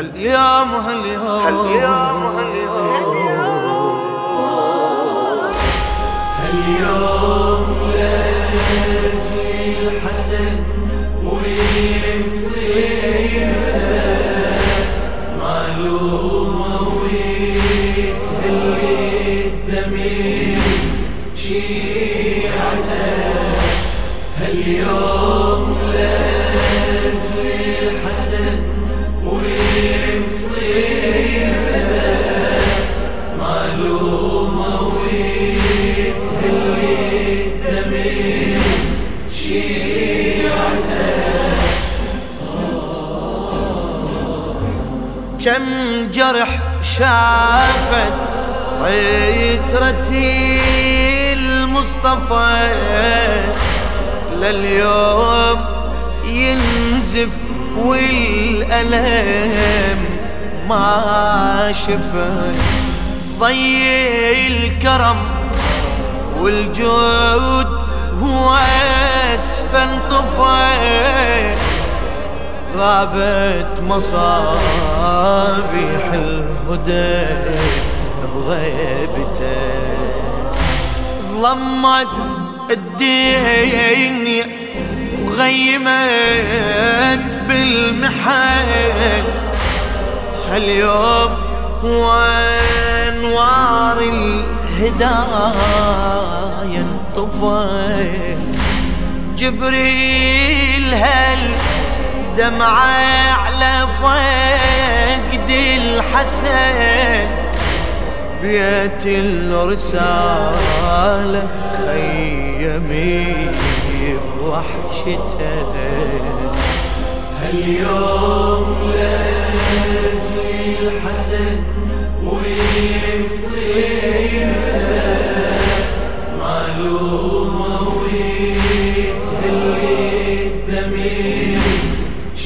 هاليوم هاليوم هاليوم هاليوم لاجل الحسن معلومة ويتهلي الدمير شيعته هاليوم كم جرح شافت عترتي المصطفى لليوم ينزف والألم ما شفت ضي الكرم والجود هو أسفل طفى غابت مصابيح الهدى بغيبته. ظلمت الدنيا وغيمت بالمحن هاليوم وانوار الهدايا انطفى جبريل هل دمعة على فقد الحسن بيت الرسالة خيمي بوحشته هاليوم لأجل الحسن وين صيرته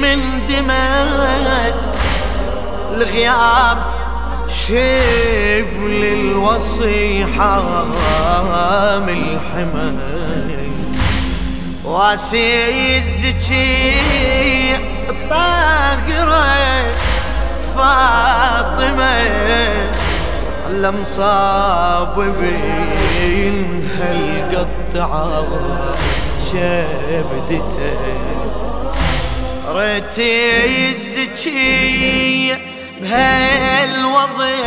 من دماء الغياب شيب للوصي حامل حماي واسي الزكي الطاقرة فاطمة. المصاب بين هالقطعة شبدته ريتي الزكية بهالوضيع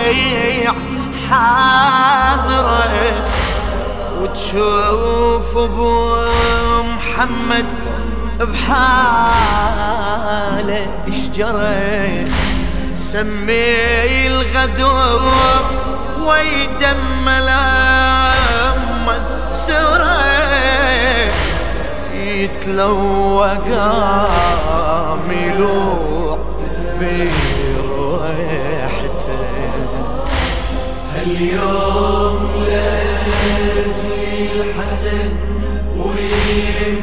حاضرة وتشوف أبو محمد بحاله اشجره سمي الغدور ويدم يتلوى قام يلوع بريحته هاليوم لاجل الحسن وين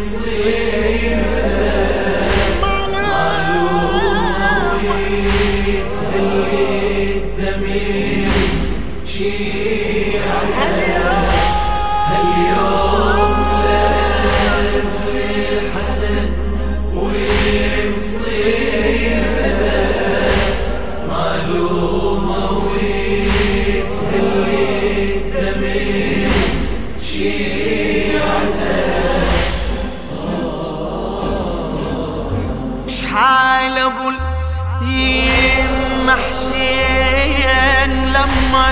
شحال أبو يم حسين لما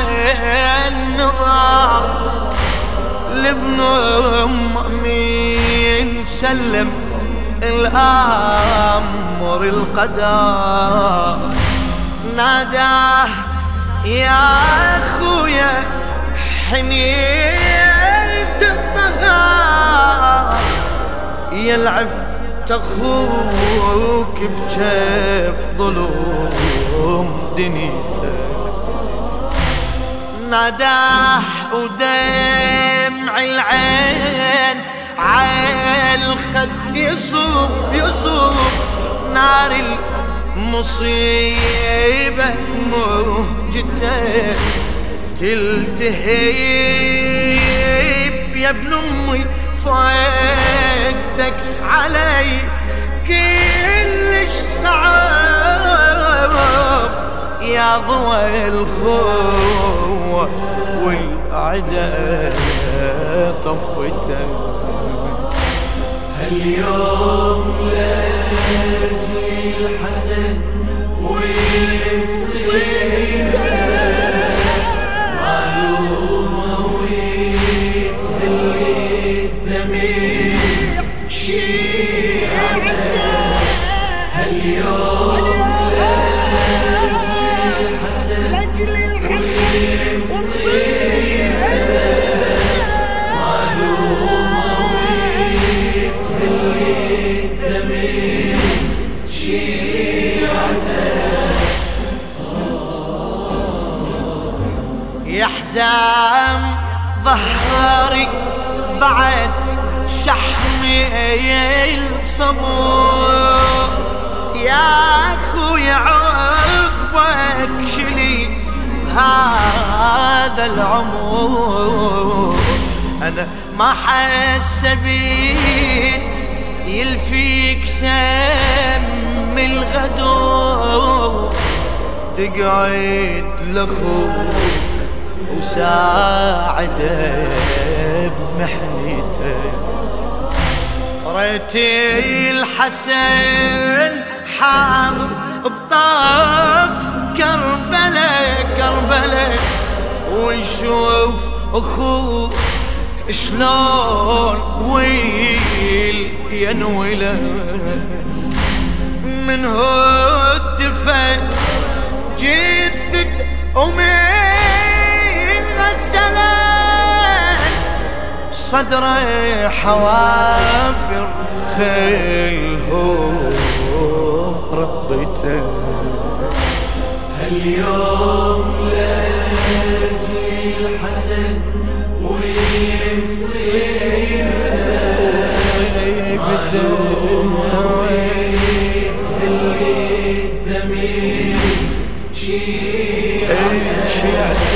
نضاع لابن ام مين سلم الأمر القدر. ناداه يا أخويا حنيت يلعف أخوك بجيف ظلوم دنيته ناداه ودمع العين عالخد يصوب يصوب نار المصيبة موجته تلتهيب يا ابن أمي. فاقدك علي. كلش صعب يا ضوى الخوة والعدا طفته هاليوم لأجل الحسن ويصير الدميع شيعته هاليوم لاجل الحسن ويصير معلومة ويتهلي الدميع شيعته يا حزام ظهري بعد شحمي الصبور يا أخوي عقبك شلي هذا العمر. أنا ما حسبيت يلفيك سم الغدور. تقعد لأخوك وساعده بمحنته ريتي الحسن حاضر بطاف كربلاء كربلاء ونشوف اخوه شلون ويل ينوله من هو الدفن جثة أمين صدري حوافر خيلهم رضيته هاليوم لأجل الحسن ويصير صيبته. ويتهلي الدميع شيعته اليوم